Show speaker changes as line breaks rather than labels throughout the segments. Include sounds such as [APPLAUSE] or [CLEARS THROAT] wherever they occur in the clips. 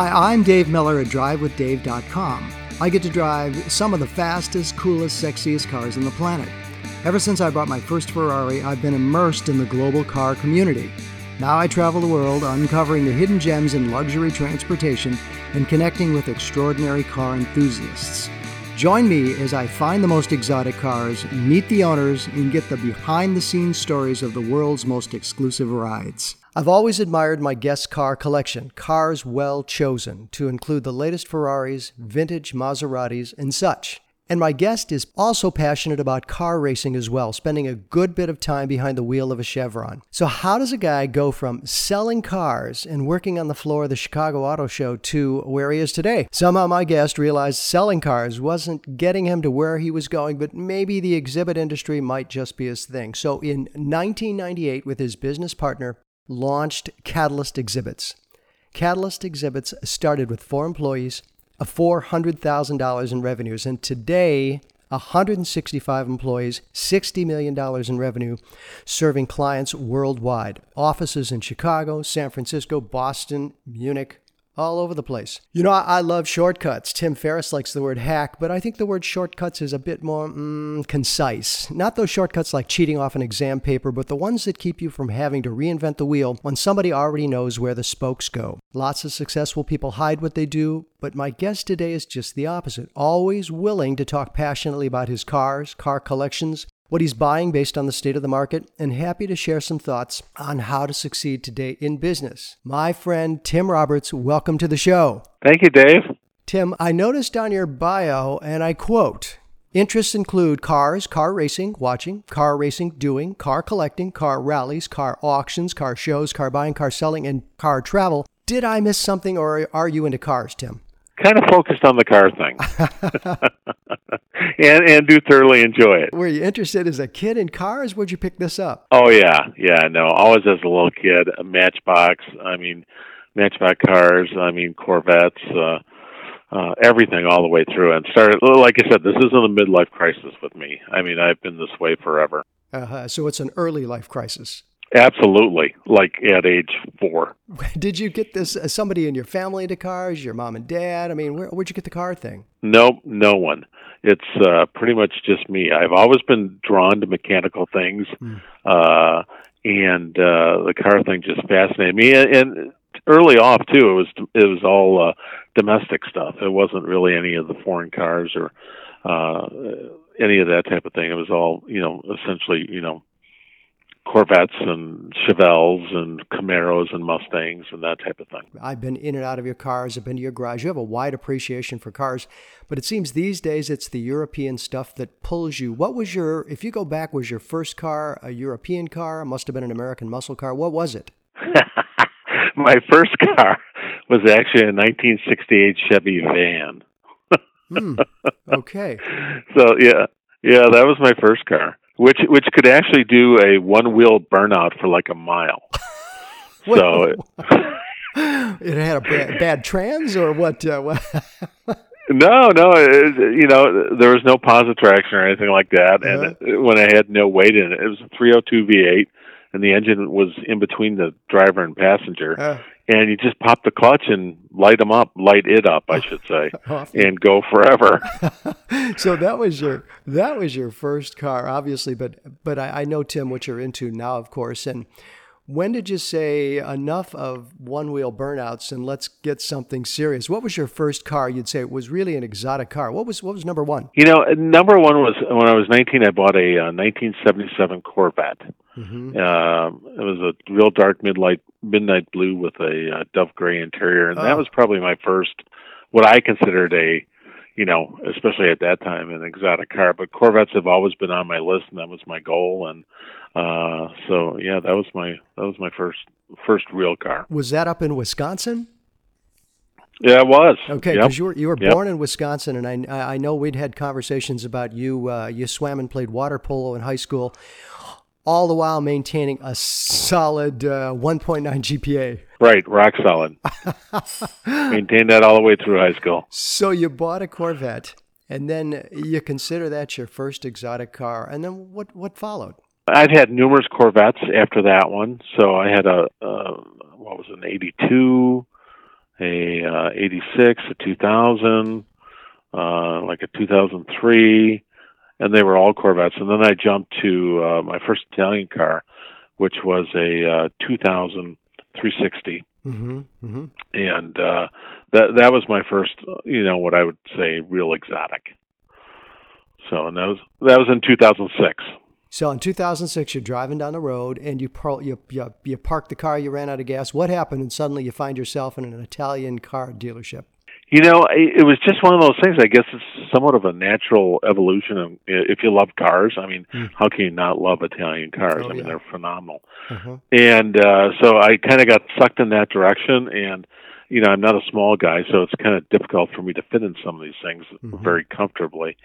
Hi, I'm Dave Miller at DriveWithDave.com. I get to drive some of the fastest, coolest, sexiest cars on the planet. Ever since I bought my first Ferrari, I've been immersed in the global car community. Now I travel the world uncovering the hidden gems in luxury transportation and connecting with extraordinary car enthusiasts. Join me as I find the most exotic cars, meet the owners, and get the behind the scenes stories of the world's most exclusive rides. I've always admired my guest's car collection, cars well chosen, to include the latest Ferraris, vintage Maseratis, and such. And my guest is also passionate about car racing as well, spending a good bit of time behind the wheel of a Chevron. So, how does a guy go from selling cars and working on the floor of the Chicago Auto Show to where he is today? Somehow, my guest realized selling cars wasn't getting him to where he was going, but maybe the exhibit industry might just be his thing. So, in 1998, with his business partner, launched Catalyst Exhibits. Catalyst Exhibits started with four employees, of $400,000 in revenues, and today, 165 employees, $60 million in revenue, serving clients worldwide. Offices in Chicago, San Francisco, Boston, Munich, all over the place. You know, I, I, love shortcuts. Tim Ferriss likes the word hack, but I think the word shortcuts is a bit more mm, concise. Not those shortcuts like cheating off an exam paper, but the ones that keep you from having to reinvent the wheel when somebody already knows where the spokes go. Lots of successful people hide what they do, but my guest today is just the opposite. Always willing to talk passionately about his cars, car collections, what he's buying based on the state of the market, and happy to share some thoughts on how to succeed today in business. My friend Tim Roberts, welcome to the show.
Thank you, Dave.
Tim, I noticed on your bio, and I quote, Interests include cars, car racing, watching, car racing, doing, car collecting, car rallies, car auctions, car shows, car buying, car selling, and car travel. Did I miss something, or are you into cars, Tim?
Kind of focused on the car thing. [LAUGHS] And and do thoroughly enjoy it.
Were you interested as a kid in cars? Where'd you pick this up?
Oh yeah. Yeah no always as a little kid a matchbox i mean matchbox cars i mean corvettes uh uh everything all the way through and started like i said this isn't a midlife crisis with me. I mean i've been this way forever.
Uh-huh. so it's an early life crisis
Absolutely, like at age four. [LAUGHS]
Did you get this? Uh, somebody in your family into cars? Your mom and dad? I mean, where, where'd you get the car thing?
No, no one. It's uh, pretty much just me. I've always been drawn to mechanical things, mm. uh, and uh, the car thing just fascinated me. And, and early off too, it was it was all uh, domestic stuff. It wasn't really any of the foreign cars or uh, any of that type of thing. It was all you know, essentially you know Corvettes and Chevelles and Camaros and Mustangs and that type of thing.
I've been in and out of your cars. I've been to your garage. You have a wide appreciation for cars, but it seems these days it's the European stuff that pulls you. What was your, if you go back, was your first car a European car? It must have been an American muscle car. What was it? [LAUGHS]
My first car was actually a 1968 Chevy van.
mm, [LAUGHS] okay.
So yeah, yeah, that was my first car which which could actually do a one wheel burnout for like a mile. [LAUGHS] so [LAUGHS] it,
it, had a bad, bad trans or what? Uh, what? [LAUGHS]
no, no, it, you know there was no positive traction or anything like that, and uh-huh. it, when I had no weight in it, it was a 302 V8 and the engine was in between the driver and passenger. Uh, and you just pop the clutch and light them up, light it up, I should say, [LAUGHS] and go forever. [LAUGHS]
so that was your that was your first car, obviously. But but I, I know Tim what you're into now, of course, and when did you say enough of one wheel burnouts and let's get something serious? What was your first car? You'd say it was really an exotic car. What was what was number one?
You know, number one was when I was 19. I bought a uh, 1977 Corvette. Mm-hmm. Uh, it was a real dark midnight midnight blue with a uh, dove gray interior, and oh. that was probably my first what I considered a you know, especially at that time, an exotic car. But Corvettes have always been on my list, and that was my goal. And uh, so, yeah, that was my that was my first first real car.
Was that up in Wisconsin?
Yeah, it was.
Okay, because yep. you were you were yep. born in Wisconsin, and I I know we'd had conversations about you. Uh, you swam and played water polo in high school, all the while maintaining a solid uh, 1.9 GPA.
Right, rock solid. [LAUGHS] Maintained that all the way through high school.
So you bought a Corvette, and then you consider that your first exotic car, and then what? What followed?
I've had numerous Corvettes after that one. So I had a uh, what was it, an '82, a uh, 86, a 2000, uh, like a 2003, and they were all Corvettes. And then I jumped to uh, my first Italian car, which was a uh, 2000 360. Mm-hmm, mm-hmm. And uh, that that was my first, you know, what I would say real exotic. So, and that was that was in 2006.
So in 2006, you're driving down the road and you, par- you, you, you park the car, you ran out of gas. What happened? And suddenly you find yourself in an Italian car dealership.
You know, it was just one of those things. I guess it's somewhat of a natural evolution. Of, if you love cars, I mean, mm. how can you not love Italian cars? Oh, I mean, yeah. they're phenomenal. Uh-huh. And uh, so I kind of got sucked in that direction. And you know, I'm not a small guy, so it's kind of difficult for me to fit in some of these things mm-hmm. very comfortably.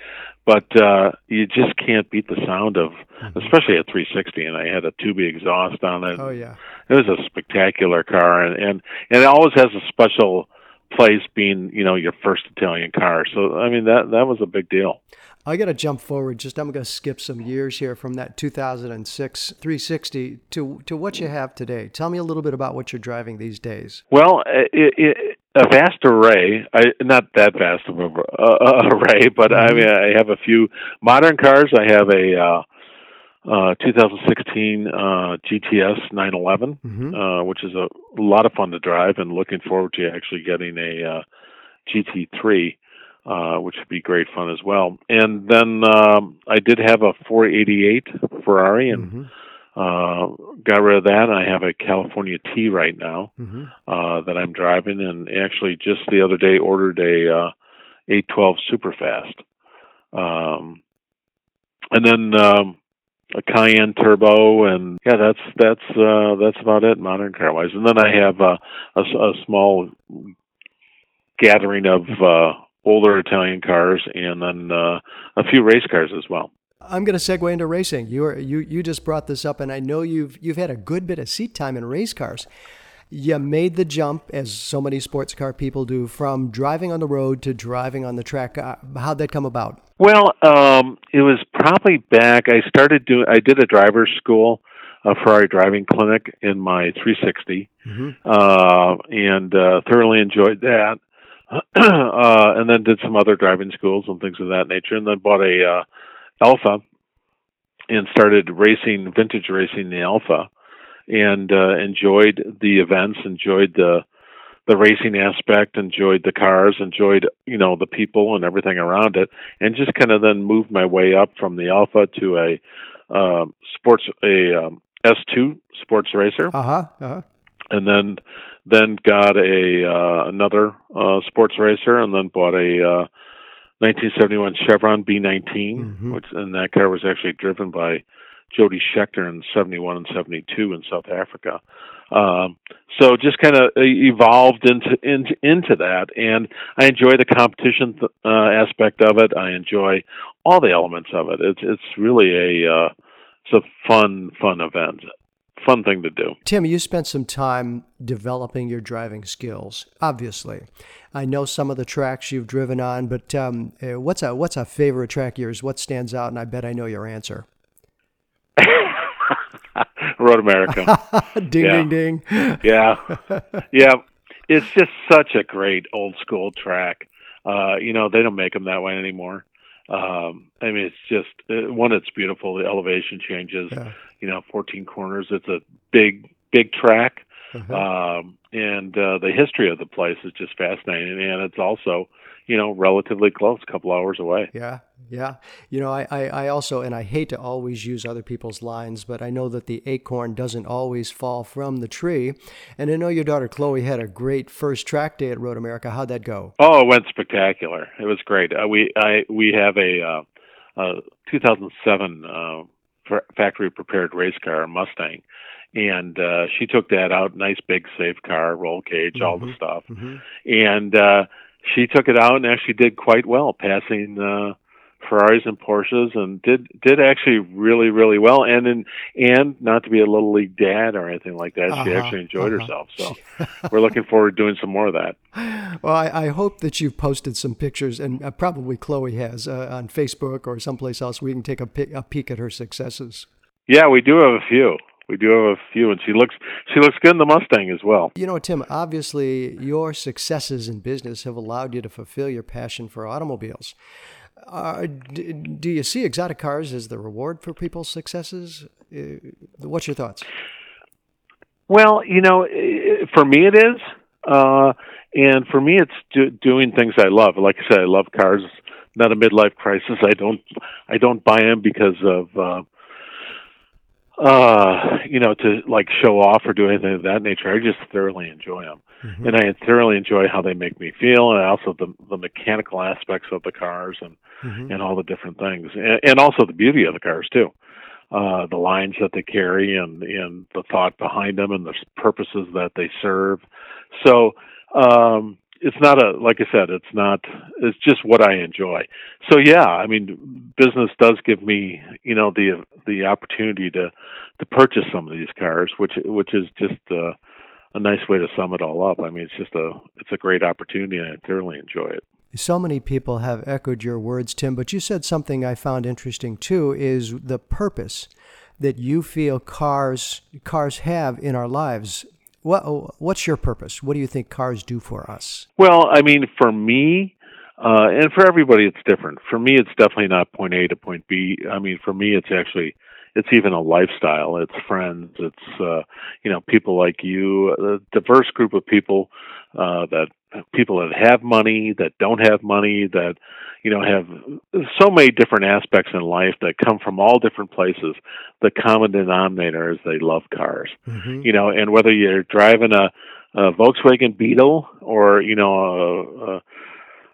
But uh, you just can't beat the sound of, mm-hmm. especially a 360. And I had a Tubi exhaust on it.
Oh yeah,
it was a spectacular car, and and, and it always has a special place being you know your first Italian car. So I mean that that was a big deal.
I got to jump forward. Just I'm going to skip some years here from that 2006 360 to to what you have today. Tell me a little bit about what you're driving these days.
Well, it, it, a vast array. I not that vast of a array, but mm-hmm. I mean I have a few modern cars. I have a uh, uh, 2016 uh, GTS 911, mm-hmm. uh, which is a lot of fun to drive, and looking forward to actually getting a uh, GT3 uh, which would be great fun as well. And then um, I did have a 488 Ferrari and mm-hmm. uh, got rid of that. I have a California T right now mm-hmm. uh, that I'm driving, and actually just the other day ordered a uh, 812 Superfast. Um, and then um, a Cayenne Turbo, and yeah, that's that's uh, that's about it modern car wise. And then I have uh, a, a small gathering of uh, older Italian cars, and then uh, a few race cars as well.
I'm going to segue into racing. You are, you you just brought this up, and I know you've you've had a good bit of seat time in race cars. You made the jump, as so many sports car people do, from driving on the road to driving on the track. Uh, how'd that come about?
Well, um, it was probably back. I started doing. I did a driver's school, a Ferrari driving clinic in my 360, mm-hmm. uh, and uh, thoroughly enjoyed that. [CLEARS THROAT] uh, and then did some other driving schools and things of that nature, and then bought a uh, Alfa and started racing, vintage racing the Alfa, and uh, enjoyed the events, enjoyed the the racing aspect, enjoyed the cars, enjoyed you know the people and everything around it, and just kind of then moved my way up from the Alfa to a uh, sports a um, S2 sports racer.
Uh huh. Uh-huh
and then then got a uh, another uh, sports racer, and then bought a uh, 1971 Chevron B19, mm-hmm. which and that car was actually driven by Jody Scheckter in 71 and 72 in South Africa. Um, so just kind of evolved into, into into that, and I enjoy the competition uh, aspect of it. I enjoy all the elements of it. It's it's really a uh, it's a fun fun event fun thing to do.
Tim, you spent some time developing your driving skills. Obviously, I know some of the tracks you've driven on, but um, uh, what's a what's a favorite track of yours? What stands out? And I bet I know your answer. [LAUGHS]
Road America. [LAUGHS]
ding, ding, ding.
yeah, [LAUGHS] yeah. It's just such a great old school track. Uh, you know, they don't make them that way anymore. Um, I mean, it's just uh, one. It's beautiful. The elevation changes. Yeah. You know, 14 corners. It's a big, big track, uh-huh. um, and uh, the history of the place is just fascinating. And it's also you know, relatively close, a couple hours away.
Yeah, yeah. You know, I, I, I, also, and I hate to always use other people's lines, but I know that the acorn doesn't always fall from the tree. And I know your daughter Chloe had a great first track day at Road America. How'd that go?
Oh, it went spectacular. It was great. Uh, we I we have a, uh, 2007 uh, factory prepared race car, Mustang and uh she took that out nice big safe car roll cage mm-hmm. all the mm-hmm. stuff mm-hmm. and uh she took it out and actually did quite well, passing uh, Ferraris and Porsches, and did did actually really really well. And in, and not to be a little league dad or anything like that, uh-huh, she actually enjoyed uh-huh. herself. So [LAUGHS] we're looking forward to doing some more of that.
Well, I, I hope that you've posted some pictures, and uh, probably Chloe has uh, on Facebook or someplace else. We can take a, a peek at her successes.
Yeah, we do have a few. we do have a few, and she looks she looks good in the Mustang as well.
You know, Tim. Obviously, your successes in business have allowed you to fulfill your passion for automobiles. Uh, d- do you see exotic cars as the reward for people's successes? Uh, what's your thoughts?
Well, you know, for me it is, uh, and for me it's do- doing things I love. Like I said, I love cars. Not a midlife crisis. I don't. I don't buy them because of. Uh, uh, you know, to like show off or do anything of that nature. I just thoroughly enjoy them, mm-hmm. and I thoroughly enjoy how they make me feel, and also the the mechanical aspects of the cars and mm-hmm. and all the different things, and, and also the beauty of the cars too. Uh, the lines that they carry and and the thought behind them and the purposes that they serve. So um, it's not a like I said, it's not. It's just what I enjoy. So yeah, I mean, business does give me you know the the opportunity to to purchase some of these cars, which which is just. Uh, a nice way to sum it all up. I mean, it's just a it's a great opportunity, and I thoroughly enjoy it.
So many people have echoed your words, Tim, but you said something I found interesting too is the purpose that you feel cars cars have in our lives. What what's your purpose? What do you think cars do for us?
Well, I mean, for me, uh, and for everybody, it's different. For me, it's definitely not point A to point B. I mean, for me, it's actually it's even a lifestyle. It's friends. It's uh, you know people like you, a diverse group of people uh, that people that have money, that don't have money, that you know have so many different aspects in life that come from all different places. The common denominator is they love cars. Mm-hmm. You know, and whether you're driving a, a Volkswagen Beetle or you know a, a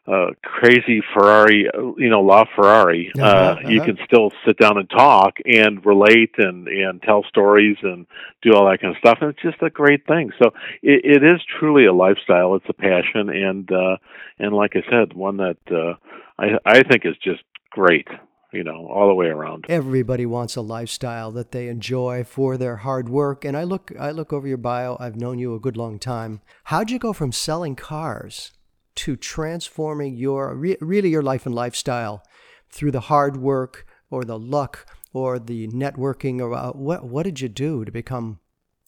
uh, crazy Ferrari, you know, La Ferrari, uh, uh-huh, uh-huh. you can still sit down and talk and relate and and tell stories and do all that kind of stuff. And it's just a great thing. So it, it is truly a lifestyle. It's a passion, and uh, and like I said, one that uh, I I think is just great you know, all the way around.
Everybody wants a lifestyle that they enjoy for their hard work. And I look I look over your bio. I've known you a good long time. How'd you go from selling cars to transforming your re- really your life and lifestyle through the hard work or the luck or the networking or uh, what what did you do to become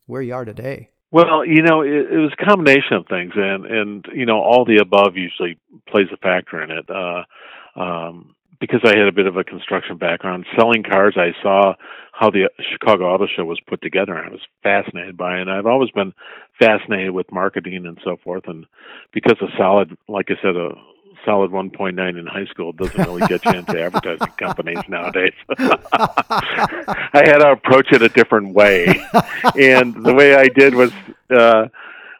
where you are today?
Well, you know, it, it was a combination of things, and and you know, all the above usually plays a factor in it. Uh, um, because I had a bit of a construction background, selling cars, I saw how the Chicago Auto Show was put together, and I was fascinated by it. And I've always been fascinated with marketing and so forth. And because a solid, like I said, a solid 1.9 in high school doesn't really get you into [LAUGHS] advertising companies nowadays. [LAUGHS] I had to approach it a different way, and the way I did was. Uh,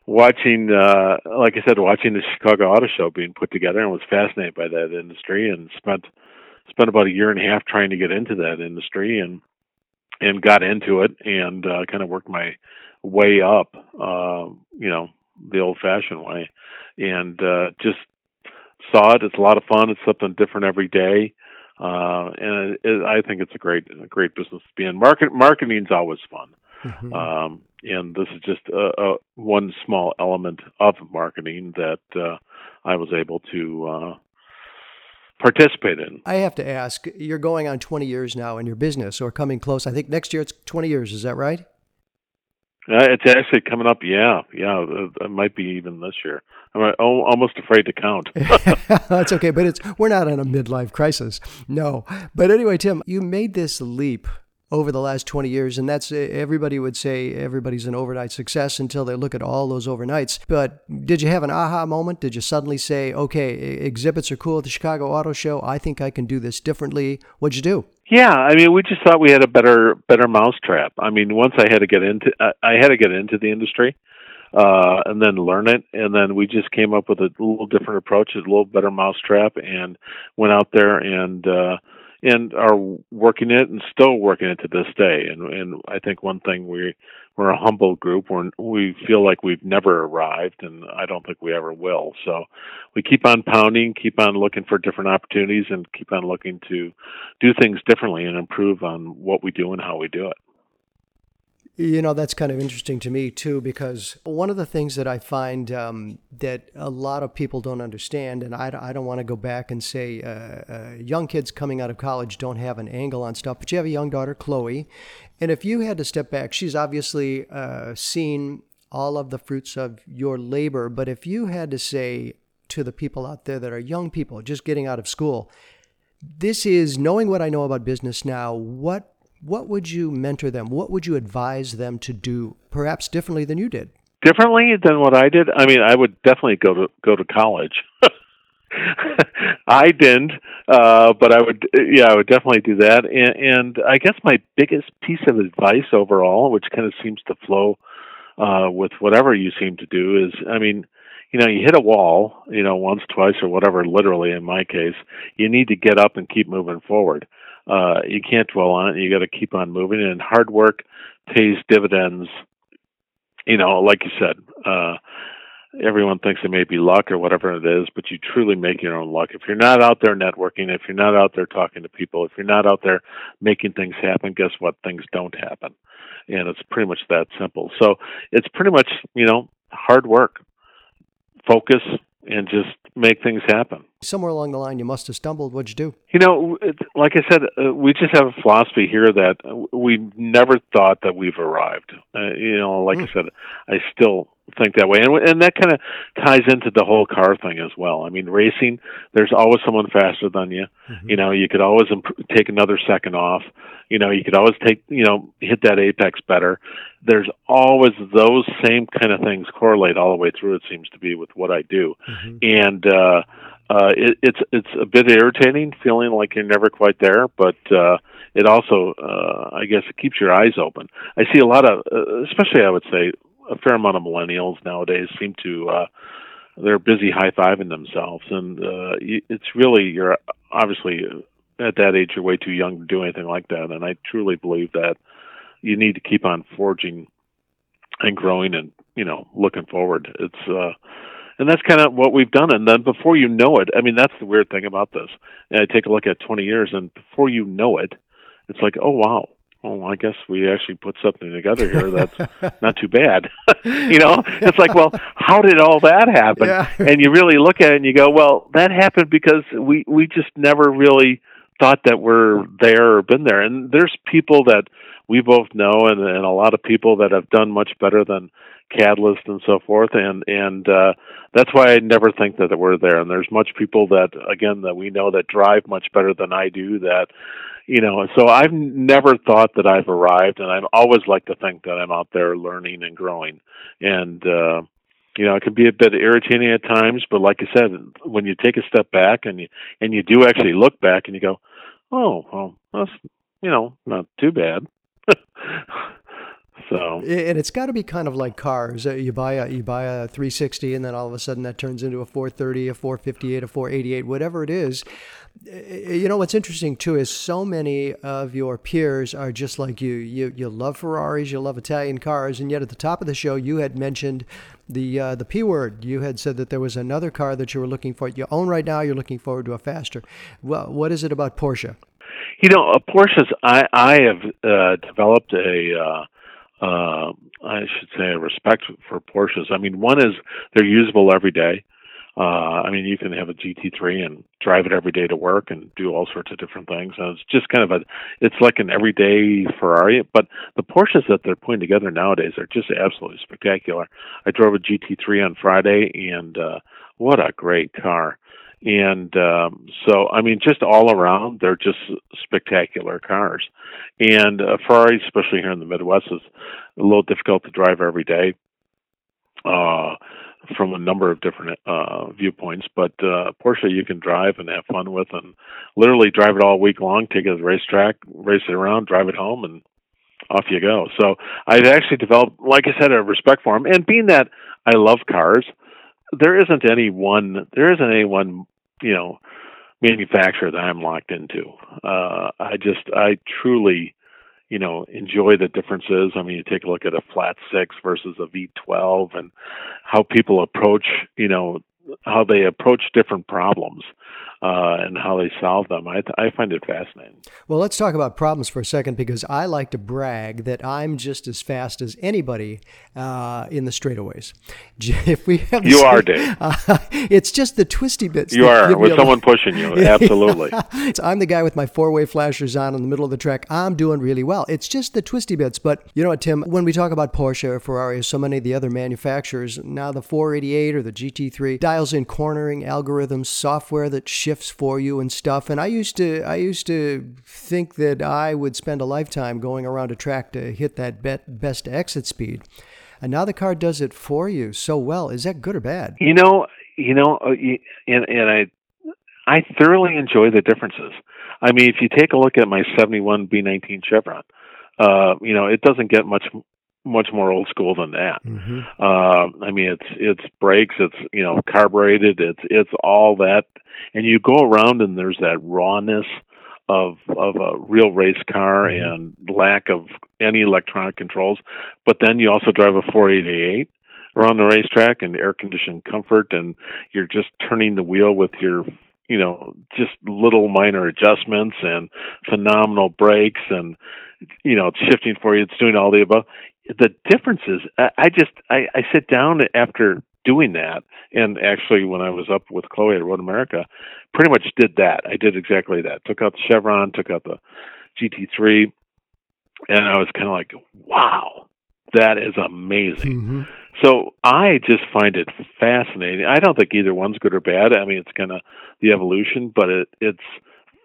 watching uh like I said watching the Chicago Auto Show being put together and was fascinated by that industry and spent spent about a year and a half trying to get into that industry and and got into it and uh, kind of worked my way up, uh, you know, the old fashioned way, and uh, just saw it. It's a lot of fun. It's something different every day, uh, and it, it, I think it's a great, a great business to be in. Market marketing's always fun, mm-hmm. um, and this is just a, a, one small element of marketing that uh, I was able to uh, participate in.
I have to ask, you're going on 20 years now in your business or coming close. I think next year it's 20 years. Is that right?
Uh, it's actually coming up. Yeah, yeah. It might be even this year. I'm almost afraid to count. [LAUGHS]
That's okay, but it's we're not in a midlife crisis. No, but anyway, Tim, you made this leap over the last 20 years. And that's everybody would say everybody's an overnight success until they look at all those overnights. But did you have an aha moment? Did you suddenly say, okay, exhibits are cool at the Chicago Auto Show. I think I can do this differently. What'd you do?
Yeah, I mean, we just thought we had a better better mousetrap. I mean, once I had to get into I had to get into the industry, uh, and then learn it. And then we just came up with a little different approach, a little better mousetrap, and went out there and uh, and are working it and still working it to this day. And and I think one thing we we're a humble group. We're, we feel like we've never arrived, and I don't think we ever will. So we keep on pounding, keep on looking for different opportunities, and keep on looking to do things differently and improve on what we do and how we do it.
You know, that's kind of interesting to me too, because one of the things that I find um, that a lot of people don't understand, and I, I don't want to go back and say uh, uh, young kids coming out of college don't have an angle on stuff, but you have a young daughter, Chloe, and if you had to step back, she's obviously uh, seen all of the fruits of your labor, but if you had to say to the people out there that are young people just getting out of school, this is knowing what I know about business now, what what would you mentor them? What would you advise them to do, perhaps differently than you did?
Differently than what I did? I mean, I would definitely go to go to college. [LAUGHS] I didn't, uh, but I would, yeah, I would definitely do that. And, and I guess my biggest piece of advice overall, which kind of seems to flow uh, with whatever you seem to do, is, I mean, you know, you hit a wall, you know, once, twice, or whatever. Literally, in my case, you need to get up and keep moving forward uh, you can't dwell on it. You got to keep on moving, and hard work pays dividends. You know, like you said, uh, everyone thinks it may be luck or whatever it is, but you truly make your own luck. If you're not out there networking, if you're not out there talking to people, if you're not out there making things happen, guess what? Things don't happen. And it's pretty much that simple. So it's pretty much, you know, hard work, focus, and just make things happen.
Somewhere along the line, you must have stumbled. What'd you do?
You know, like I said, uh, we just have a philosophy here that we never thought that we've arrived. Uh, you know, like mm. I said, I still think that way, and and that kind of ties into the whole car thing as well. I mean, racing, there's always someone faster than you. Mm-hmm. You know, you could always imp- take another second off. You know, you could always take, you know, hit that apex better. There's always those same kind of things correlate all the way through. It seems to be with what I do, mm-hmm. and uh, uh, it, it's it's a bit irritating, feeling like you're never quite there, but. uh it also, uh, I guess, it keeps your eyes open. I see a lot of, uh, especially I would say, a fair amount of millennials nowadays seem to uh, they're busy high fiving themselves, and uh, it's really you're obviously at that age you're way too young to do anything like that. And I truly believe that you need to keep on forging and growing and you know looking forward. It's uh, and that's kind of what we've done. And then before you know it, I mean that's the weird thing about this. And I take a look at 20 years, and before you know it, it's like oh wow oh, I guess we actually put something together here that's [LAUGHS] not too bad. [LAUGHS] you know, it's like, well, how did all that happen? Yeah. and you really look at it and you go, well, that happened because we we just never really thought that we're there or been there. And there's people that we both know, and, and a lot of people that have done much better than Catalyst and so forth, and and uh, that's why I never think that we're there. And there's much people that again that we know that drive much better than I do that you know so i've never thought that i've arrived and i've always liked to think that i'm out there learning and growing and uh you know it can be a bit irritating at times but like i said when you take a step back and you and you do actually look back and you go oh well that's you know not too bad [LAUGHS] So
and it's got to be kind of like cars. Uh, you buy a you buy a 360, and then all of a sudden that turns into a 430, a 458, a 488, whatever it is. Uh, you know what's interesting too is so many of your peers are just like you. You you love Ferraris, you love Italian cars, and yet at the top of the show you had mentioned the uh, the P word. You had said that there was another car that you were looking for. You own right now. You're looking forward to a faster. Well, what is it about Porsche?
You know, Porsches. I I have uh, developed a uh, uh, I should say, a respect for Porsches. I mean, one is they're usable every day. Uh, I mean, you can have a GT3 and drive it every day to work and do all sorts of different things. And it's just kind of a, it's like an everyday Ferrari. But the Porsches that they're putting together nowadays are just absolutely spectacular. I drove a GT3 on Friday, and uh, what a great car! And um, so, I mean, just all around, they're just spectacular cars. And uh, Ferrari, especially here in the Midwest, is a little difficult to drive every day uh, from a number of different uh, viewpoints. But uh, Porsche, you can drive and have fun with, and literally drive it all week long. Take it to the racetrack, race it around, drive it home, and off you go. So I've actually developed, like I said, a respect for them. And being that I love cars, there isn't any one there isn't any one you know manufacturer that I'm locked into. Uh, I just I truly you know enjoy the differences. I mean, you take a look at a flat six versus a V12 and how people approach you know how they approach different problems. Uh, and how they solve them. I, I find it fascinating.
Well, let's talk about problems for a second because I like to brag that I'm just as fast as anybody uh, in the straightaways. [LAUGHS] If we have
you are, Dave. [LAUGHS]
Uh, it's just the twisty bits.
You are with someone [LAUGHS] pushing you. Absolutely.
so I'm the guy with my four-way flashers on in the middle of the track. I'm doing really well. It's just the twisty bits. But you know what, Tim? When we talk about Porsche or Ferrari or so many of the other manufacturers, now the 488 or the GT3 dials in cornering algorithms, software that shifts for you and stuff. And I used to I used to think that I would spend a lifetime going around a track to hit that best exit speed. And now the car does it for you so well. Is that good or bad?
You know, you know, uh, and and I I thoroughly enjoy the differences. I mean, if you take a look at my 71 B19 Chevron, uh, you know, it doesn't get much much more old school than that. Mm-hmm. Uh, I mean, it's it's brakes, it's you know carbureted, it's it's all that, and you go around and there's that rawness of of a real race car mm-hmm. and lack of any electronic controls. But then you also drive a 488 around the racetrack and air conditioned comfort, and you're just turning the wheel with your you know just little minor adjustments and phenomenal brakes and you know it's shifting for you it's doing all the above the differences I, I just I, I sit down after doing that and actually when I was up with Chloe at Road America pretty much did that. I did exactly that. Took out the Chevron took out the GT3 and I was kind of like wow that is amazing. Mm-hmm. so I just find it fascinating. I don't think either one's good or bad. I mean it's kind of the evolution but it it's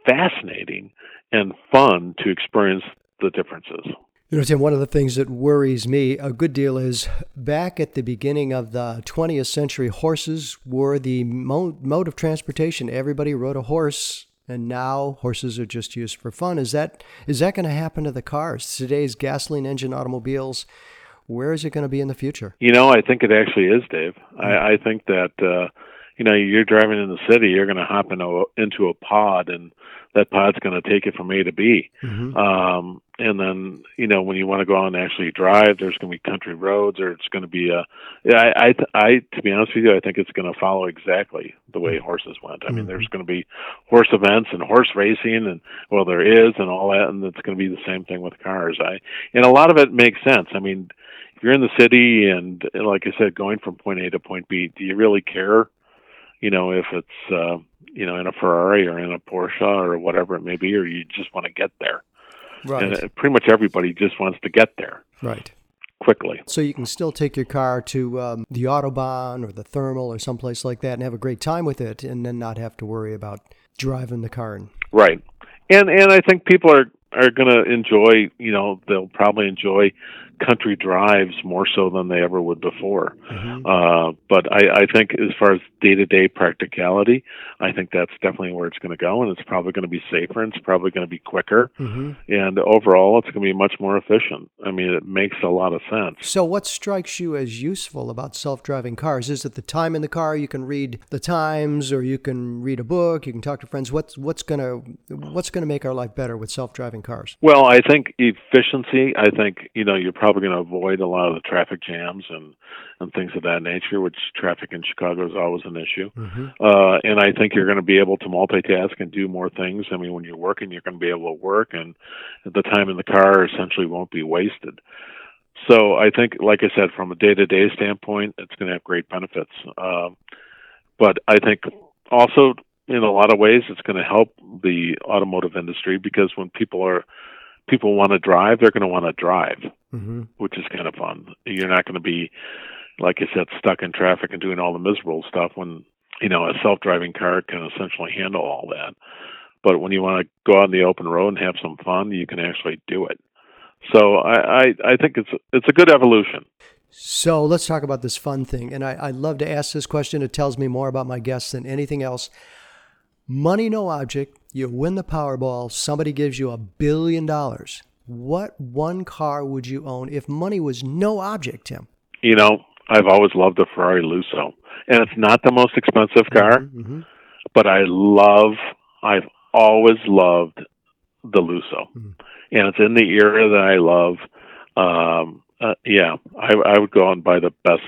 fascinating and fun to experience the differences
you know, Tim, one of the things that worries me a good deal is back at the beginning of the 20th century, horses were the mo- mode of transportation. Everybody rode a horse, and now horses are just used for fun. Is that is that going to happen to the cars? Today's gasoline engine automobiles, where is it going to be in the future?
You know, I think it actually is, Dave. I, I think that, uh, you know, you're driving in the city, you're going to hop into a, into a pod and that pod's going to take it from A to B. Mm-hmm. Um, and then, you know, when you want to go out and actually drive, there's going to be country roads, or it's going to be a. I, I, I, to be honest with you, I think it's going to follow exactly the way horses went. I mean, mm-hmm. there's going to be horse events and horse racing, and well, there is, and all that, and it's going to be the same thing with cars. I, and a lot of it makes sense. I mean, if you're in the city and, like I said, going from point A to point B, do you really care? You know, if it's uh, you know, in a Ferrari or in a Porsche or whatever it may be, or you just want to get there.
Right.
And uh, pretty much everybody just wants to get there.
Right.
Quickly.
So you can still take your car to um, the Autobahn or the Thermal or someplace like that and have a great time with it and then not have to worry about driving the car.
Right. And and I think people are are going to enjoy, you know, they'll probably enjoy country drives more so than they ever would before. Mm-hmm. Uh, but I, I think as far as day to day practicality, I think that's definitely where it's going to go, and it's probably going to be safer, and it's probably going to be quicker, mm-hmm. and overall, it's going to be much more efficient. I mean, it makes a lot of sense.
So, what strikes you as useful about self driving cars? Is it the time in the car? You can read the times, or you can read a book, you can talk to friends. What's what's going to what's going to make our life better with self driving cars?
Well, I think efficiency. I think you know you're probably going to avoid a lot of the traffic jams and and things of that nature, which traffic in Chicago is always an issue. Mm-hmm. Uh, and I think you're going to be able to multitask and do more things. I mean, when you're working, you're going to be able to work, and the time in the car essentially won't be wasted. So I think, like I said, from a day-to-day standpoint, it's going to have great benefits. Uh, but I think also, in a lot of ways, it's going to help the automotive industry because when people are people want to drive, they're going to want to drive, mm-hmm. which is kind of fun. You're not going to be, like I said, stuck in traffic and doing all the miserable stuff when you know a self-driving car can essentially handle all that. But when you want to go out in the open road and have some fun, you can actually do it. So I, I, I think it's it's a good evolution.
So let's talk about this fun thing. And I, I love to ask this question. It tells me more about my guests than anything else. Money no object you win the Powerball, somebody gives you a billion dollars. What one car would you own if money was no object, Tim?
You know, I've always loved the Ferrari Lusso. And it's not the most expensive car, mm-hmm, mm-hmm. but I love, I've always loved the Lusso. Mm-hmm. And it's in the era that I love. Um, uh, yeah, I, I would go and buy the best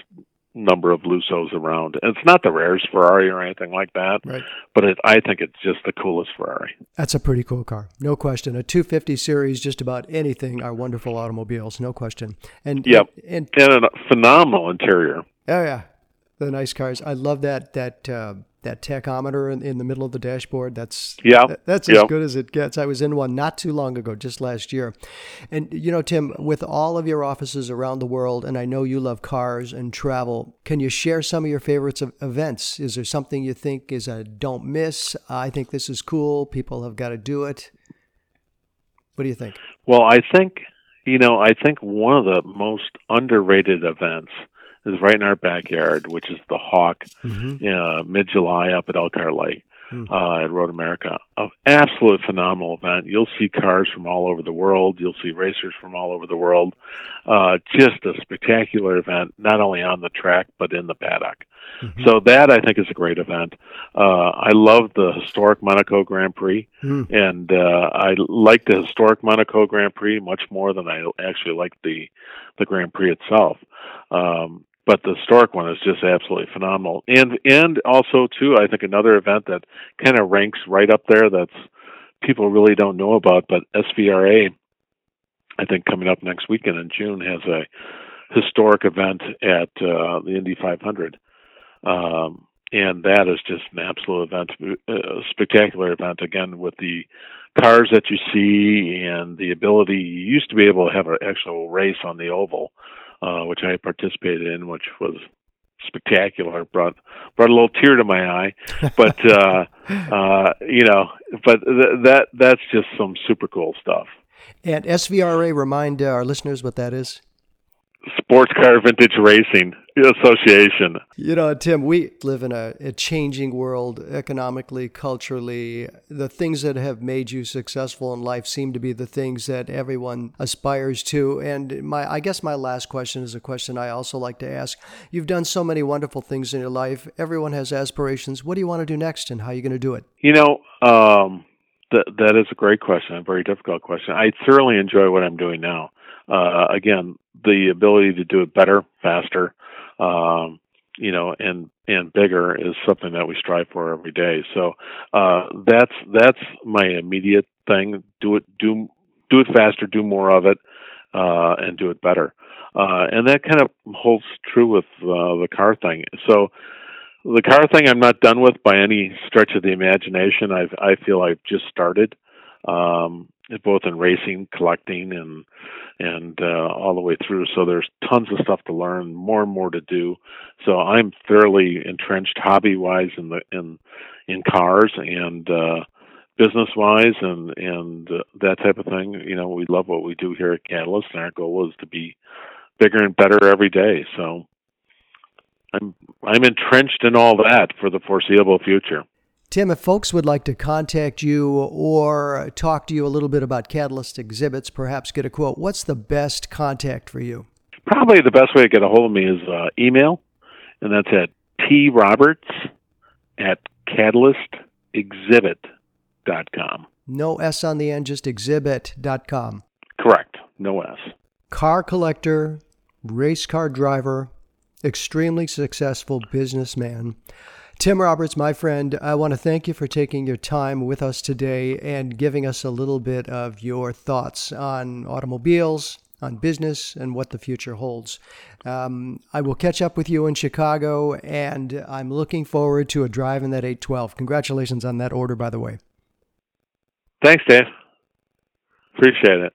number of Lussos around. And it's not the rarest Ferrari or anything like that,
right.
but it, I think it's just the coolest Ferrari.
That's a pretty cool car, no question. A 250 series, just about anything are wonderful automobiles, no question. And
yep,
and,
and, and a phenomenal interior.
Oh yeah, the nice cars. I love that that uh, that tachometer in, in, the middle of the dashboard. That's
yeah,
that's as good as it gets. I was in one not too long ago, just last year. And you know, Tim, with all of your offices around the world, and I know you love cars and travel. Can you share some of your favorites of events? Is there something you think is a don't miss? I think this is cool. People have got to do it. What do you think?
Well, I think you know, I think one of the most underrated events is right in our backyard, which is the Hawk, mm-hmm. uh, mid July up at Elkhart Lake. Mm-hmm. Uh, at Road America, an absolute phenomenal event. You'll see cars from all over the world. You'll see racers from all over the world. Uh, just a spectacular event, not only on the track but in the paddock. Mm-hmm. So that I think is a great event. Uh, I love the historic Monaco Grand Prix, mm. and uh, I like the historic Monaco Grand Prix much more than I actually like the the Grand Prix itself. Um, but the historic one is just absolutely phenomenal. And and also too, I think another event that kind of ranks right up there that's people really don't know about, but SVRA, I think coming up next weekend in June has a historic event at uh, the Indy 500. Um, and that is just an absolute event, a spectacular event again with the cars that you see and the ability. You used to be able to have an actual race on the oval, uh, which I participated in, which was spectacular. brought brought a little tear to my eye, but uh, [LAUGHS] uh, you know, but th- that that's just some super cool stuff.
And SVRA, remind our listeners what that is.
Sports Car Vintage Racing Association.
You know, Tim, we live in a, a, changing world economically, culturally. The things that have made you successful in life seem to be the things that everyone aspires to. And my, I guess my last question is a question I also like to ask. You've done so many wonderful things in your life. Everyone has aspirations. What do you want to do next, and how are you going to do it?
You know, um, that that is a great question, a very difficult question. I thoroughly enjoy what I'm doing now. Uh, again, the ability to do it better, faster, um, you know, and and bigger is something that we strive for every day. So uh, that's that's my immediate thing. Do it do do it faster, do more of it, uh, and do it better. Uh, and that kind of holds true with uh, the car thing. So the car thing I'm not done with by any stretch of the imagination. I I feel I've just started. Um, both in racing, collecting, and and uh, all the way through. So there's tons of stuff to learn, more and more to do. So I'm fairly entrenched hobby wise in the in in cars and uh, business wise and and uh, that type of thing. You know, we love what we do here at Catalyst, and our goal is to be bigger and better every day. So I'm I'm entrenched in all that for the foreseeable future.
Tim, if folks would like to contact you or talk to you a little bit about Catalyst exhibits, perhaps get a quote, what's the best contact for you?
Probably the best way to get a hold of me is uh, email, and that's at troberts at catalystexhibit.com.
No S on the end, just exhibit.com.
Correct. No S.
Car collector, race car driver, extremely successful businessman. Tim Roberts, my friend, I want to thank you for taking your time with us today and giving us a little bit of your thoughts on automobiles, on business, and what the future holds. Um, I will catch up with you in Chicago, and I'm looking forward to a drive in that 812. Congratulations on that order, by the way.
Thanks, Dan. Appreciate it.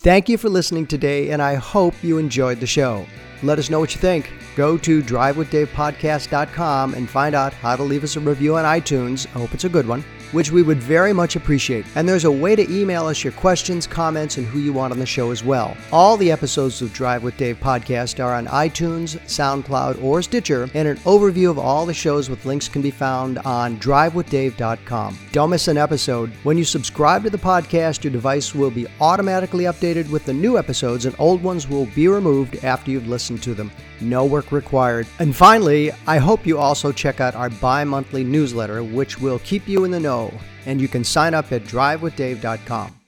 Thank you for listening today, and I hope you enjoyed the show. Let us know what you think. Go to drivewithdavepodcast.com and find out how to leave us a review on iTunes. I hope it's a good one which we would very much appreciate. And there's a way to email us your questions, comments, and who you want on the show as well. All the episodes of Drive with Dave podcast are on iTunes, SoundCloud, or Stitcher, and an overview of all the shows with links can be found on drivewithdave.com. Don't miss an episode. When you subscribe to the podcast, your device will be automatically updated with the new episodes, and old ones will be removed after you've listened to them. No work required. And finally, I hope you also check out our bi monthly newsletter, which will keep you in the And you can sign up at drivewithdave.com.